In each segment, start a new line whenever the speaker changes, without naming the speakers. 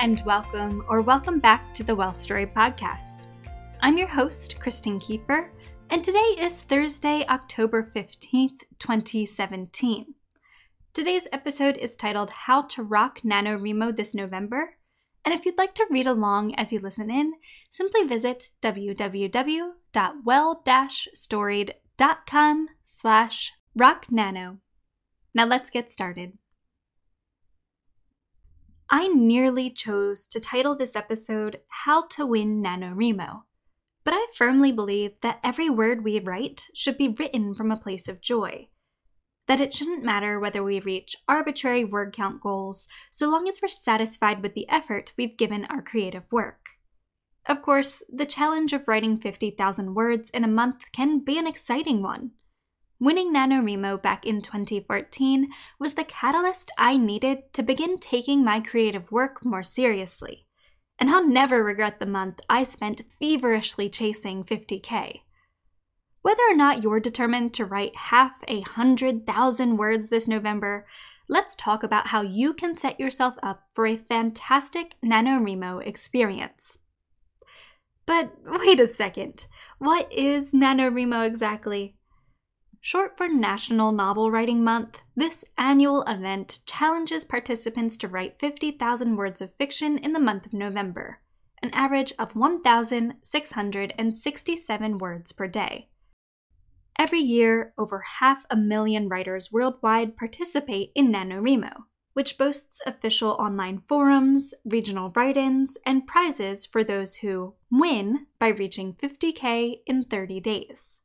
And welcome, or welcome back to the Well Storied Podcast. I'm your host, Kristen Kieffer, and today is Thursday, October 15th, 2017. Today's episode is titled How to Rock NaNoWriMo This November, and if you'd like to read along as you listen in, simply visit www.well-storied.com slash rocknano. Now let's get started. I nearly chose to title this episode How to Win NaNoWriMo, but I firmly believe that every word we write should be written from a place of joy. That it shouldn't matter whether we reach arbitrary word count goals so long as we're satisfied with the effort we've given our creative work. Of course, the challenge of writing 50,000 words in a month can be an exciting one. Winning NaNoWriMo back in 2014 was the catalyst I needed to begin taking my creative work more seriously. And I'll never regret the month I spent feverishly chasing 50k. Whether or not you're determined to write half a hundred thousand words this November, let's talk about how you can set yourself up for a fantastic NaNoWriMo experience. But wait a second, what is NaNoWriMo exactly? Short for National Novel Writing Month, this annual event challenges participants to write 50,000 words of fiction in the month of November, an average of 1,667 words per day. Every year, over half a million writers worldwide participate in NaNoWriMo, which boasts official online forums, regional write ins, and prizes for those who win by reaching 50k in 30 days.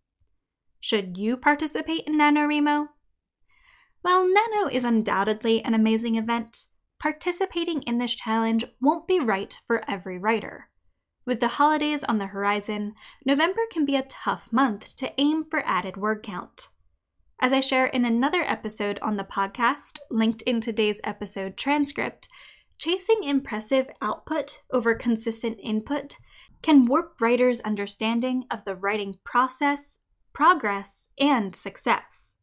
Should you participate in NaNoWriMo? While Nano is undoubtedly an amazing event, participating in this challenge won't be right for every writer. With the holidays on the horizon, November can be a tough month to aim for added word count. As I share in another episode on the podcast, linked in today's episode transcript, chasing impressive output over consistent input can warp writers' understanding of the writing process progress, and success.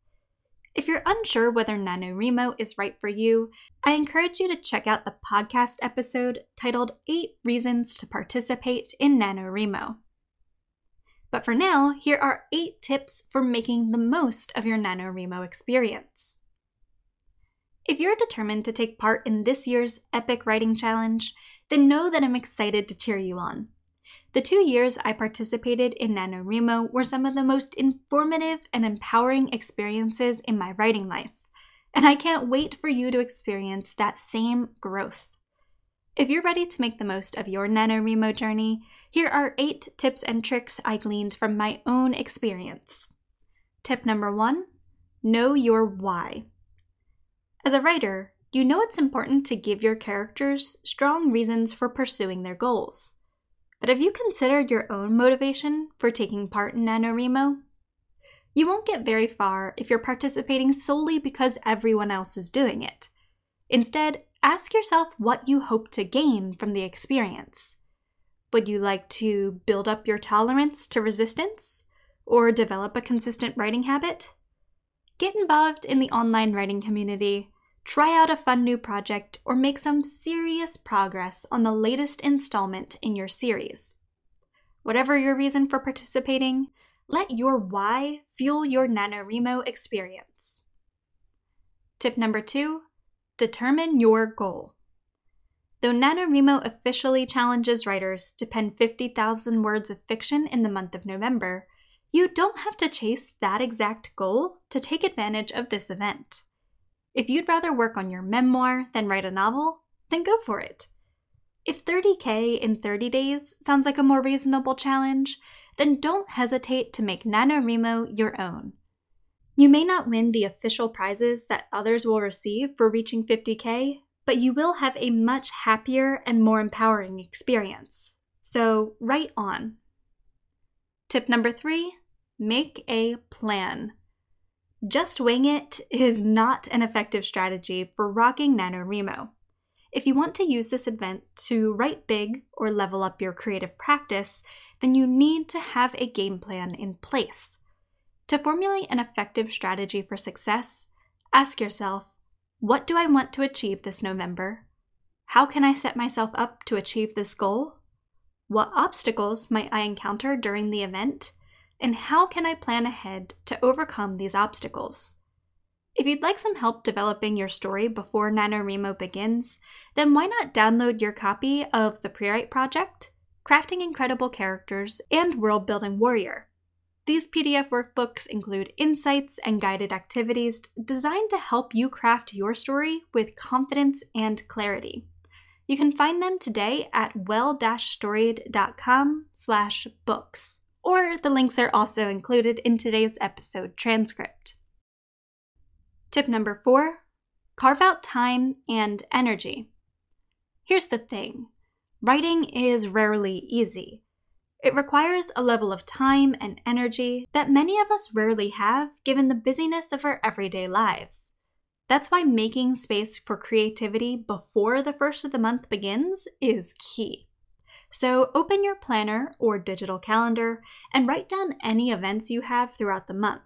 If you're unsure whether NaNoWriMo is right for you, I encourage you to check out the podcast episode titled 8 Reasons to Participate in NaNoWriMo. But for now, here are 8 tips for making the most of your NaNoWriMo experience. If you're determined to take part in this year's Epic Writing Challenge, then know that I'm excited to cheer you on. The two years I participated in NaNoWriMo were some of the most informative and empowering experiences in my writing life, and I can't wait for you to experience that same growth. If you're ready to make the most of your NaNoWriMo journey, here are eight tips and tricks I gleaned from my own experience. Tip number one know your why. As a writer, you know it's important to give your characters strong reasons for pursuing their goals. But have you considered your own motivation for taking part in NaNoWriMo? You won't get very far if you're participating solely because everyone else is doing it. Instead, ask yourself what you hope to gain from the experience. Would you like to build up your tolerance to resistance? Or develop a consistent writing habit? Get involved in the online writing community try out a fun new project, or make some serious progress on the latest installment in your series. Whatever your reason for participating, let your why fuel your NaNoWriMo experience. Tip number two determine your goal. Though NaNoWriMo officially challenges writers to pen 50,000 words of fiction in the month of November, you don't have to chase that exact goal to take advantage of this event. If you'd rather work on your memoir than write a novel, then go for it. If 30K in 30 days sounds like a more reasonable challenge, then don't hesitate to make NaNoWriMo your own. You may not win the official prizes that others will receive for reaching 50K, but you will have a much happier and more empowering experience. So, write on. Tip number three make a plan. Just wing it is not an effective strategy for rocking NaNoWriMo. If you want to use this event to write big or level up your creative practice, then you need to have a game plan in place. To formulate an effective strategy for success, ask yourself what do I want to achieve this November? How can I set myself up to achieve this goal? What obstacles might I encounter during the event? And how can I plan ahead to overcome these obstacles? If you'd like some help developing your story before NaNoWriMo begins, then why not download your copy of The Prewrite Project, Crafting Incredible Characters, and World Building Warrior. These PDF workbooks include insights and guided activities designed to help you craft your story with confidence and clarity. You can find them today at well-storied.com slash books, or the links are also included in today's episode transcript. Tip number four carve out time and energy. Here's the thing writing is rarely easy. It requires a level of time and energy that many of us rarely have given the busyness of our everyday lives. That's why making space for creativity before the first of the month begins is key. So open your planner or digital calendar and write down any events you have throughout the month.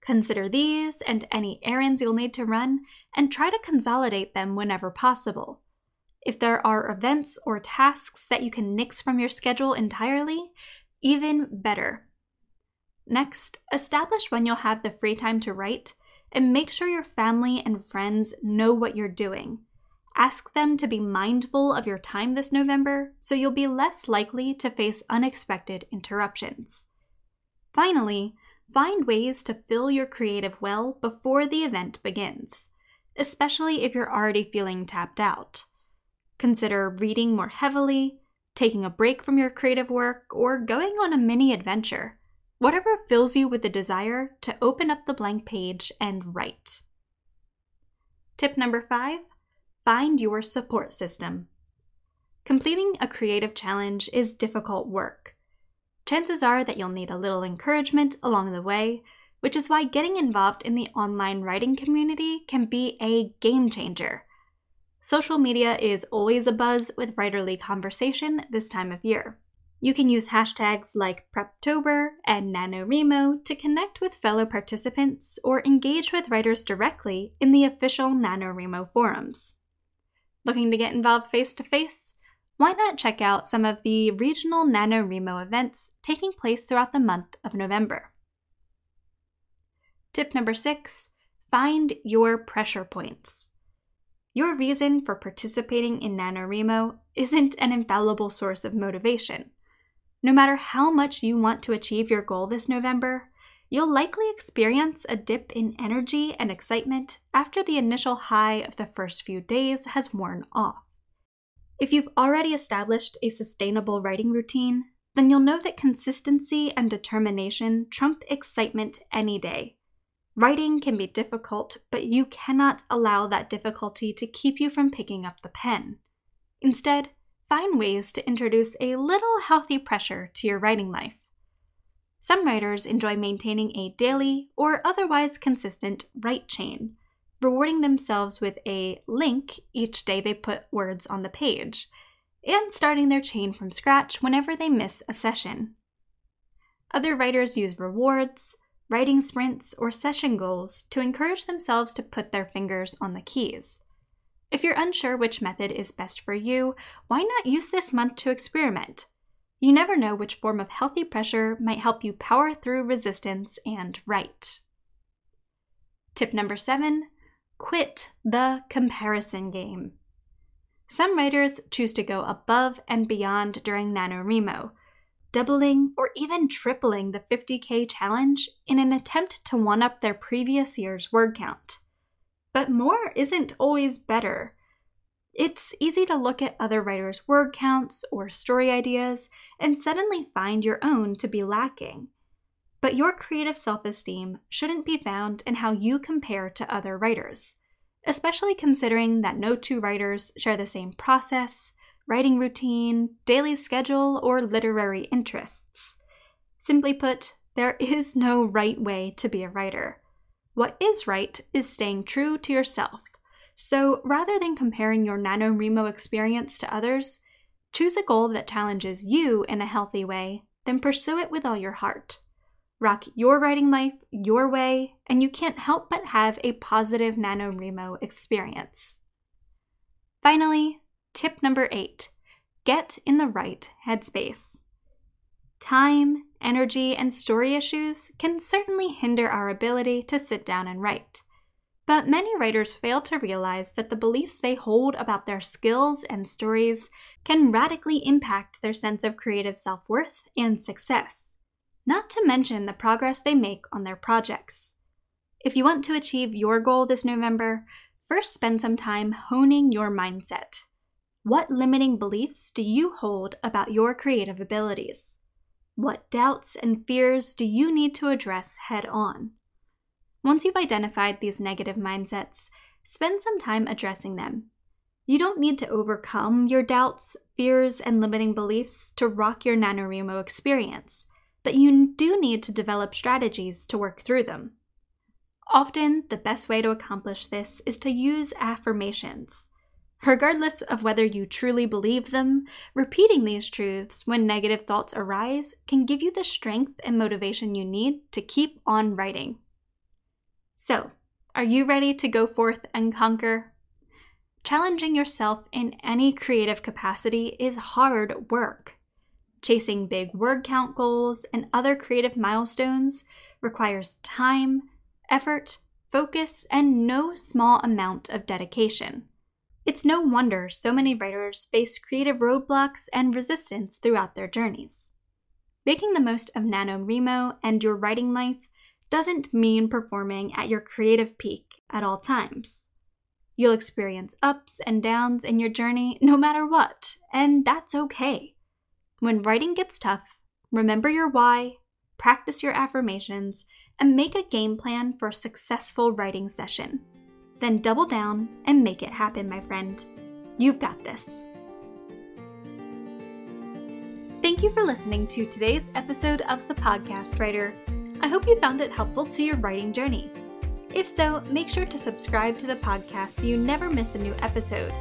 Consider these and any errands you'll need to run and try to consolidate them whenever possible. If there are events or tasks that you can nix from your schedule entirely, even better. Next, establish when you'll have the free time to write and make sure your family and friends know what you're doing. Ask them to be mindful of your time this November so you'll be less likely to face unexpected interruptions. Finally, Find ways to fill your creative well before the event begins, especially if you're already feeling tapped out. Consider reading more heavily, taking a break from your creative work, or going on a mini adventure. Whatever fills you with the desire to open up the blank page and write. Tip number five find your support system. Completing a creative challenge is difficult work chances are that you'll need a little encouragement along the way, which is why getting involved in the online writing community can be a game changer. Social media is always abuzz with writerly conversation this time of year. You can use hashtags like Preptober and NaNoWriMo to connect with fellow participants or engage with writers directly in the official NaNoWriMo forums. Looking to get involved face to face? why not check out some of the regional NaNoWriMo events taking place throughout the month of November? Tip number six find your pressure points. Your reason for participating in NaNoWriMo isn't an infallible source of motivation. No matter how much you want to achieve your goal this November, you'll likely experience a dip in energy and excitement after the initial high of the first few days has worn off. If you've already established a sustainable writing routine, then you'll know that consistency and determination trump excitement any day. Writing can be difficult, but you cannot allow that difficulty to keep you from picking up the pen. Instead, find ways to introduce a little healthy pressure to your writing life. Some writers enjoy maintaining a daily or otherwise consistent write chain rewarding themselves with a link each day they put words on the page, and starting their chain from scratch whenever they miss a session. Other writers use rewards, writing sprints, or session goals to encourage themselves to put their fingers on the keys. If you're unsure which method is best for you, why not use this month to experiment? You never know which form of healthy pressure might help you power through resistance and write. Tip number seven Quit the comparison game. Some writers choose to go above and beyond during NaNoWriMo, doubling or even tripling the 50k challenge in an attempt to one up their previous year's word count. But more isn't always better. It's easy to look at other writers' word counts or story ideas and suddenly find your own to be lacking. But your creative self esteem shouldn't be found in how you compare to other writers, especially considering that no two writers share the same process, writing routine, daily schedule, or literary interests. Simply put, there is no right way to be a writer. What is right is staying true to yourself. So rather than comparing your NaNoWriMo experience to others, choose a goal that challenges you in a healthy way, then pursue it with all your heart. Rock your writing life your way, and you can't help but have a positive NaNoWriMo experience. Finally, tip number eight get in the right headspace. Time, energy, and story issues can certainly hinder our ability to sit down and write. But many writers fail to realize that the beliefs they hold about their skills and stories can radically impact their sense of creative self worth and success, not to mention the progress they make on their projects. If you want to achieve your goal this November, first spend some time honing your mindset. What limiting beliefs do you hold about your creative abilities? What doubts and fears do you need to address head on? Once you've identified these negative mindsets, spend some time addressing them. You don't need to overcome your doubts, fears, and limiting beliefs to rock your NaNoWriMo experience, but you do need to develop strategies to work through them. Often, the best way to accomplish this is to use affirmations. Regardless of whether you truly believe them, repeating these truths when negative thoughts arise can give you the strength and motivation you need to keep on writing. So, are you ready to go forth and conquer? Challenging yourself in any creative capacity is hard work. Chasing big word count goals and other creative milestones requires time, effort, focus, and no small amount of dedication. It's no wonder so many writers face creative roadblocks and resistance throughout their journeys. Making the most of NaNoWriMo and your writing life doesn't mean performing at your creative peak at all times. You'll experience ups and downs in your journey no matter what, and that's okay. When writing gets tough, remember your why, practice your affirmations, and make a game plan for a successful writing session. Then double down and make it happen, my friend. You've got this. Thank you for listening to today's episode of The Podcast Writer. I hope you found it helpful to your writing journey. If so, make sure to subscribe to the podcast so you never miss a new episode,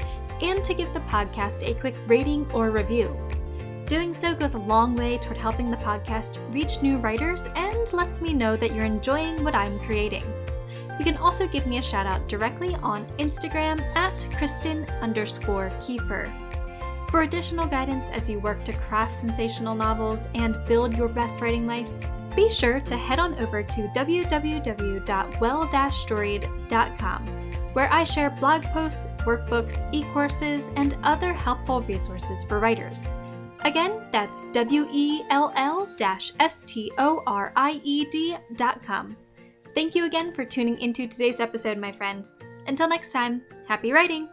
and to give the podcast a quick rating or review. Doing so goes a long way toward helping the podcast reach new writers and lets me know that you're enjoying what I'm creating. You can also give me a shout out directly on Instagram at Kristen underscore Kieffer. For additional guidance as you work to craft sensational novels and build your best writing life, be sure to head on over to www.well-storied.com, where I share blog posts, workbooks, e courses, and other helpful resources for writers. Again, that's W E L L S T O R I E D.com. Thank you again for tuning into today's episode, my friend. Until next time, happy writing!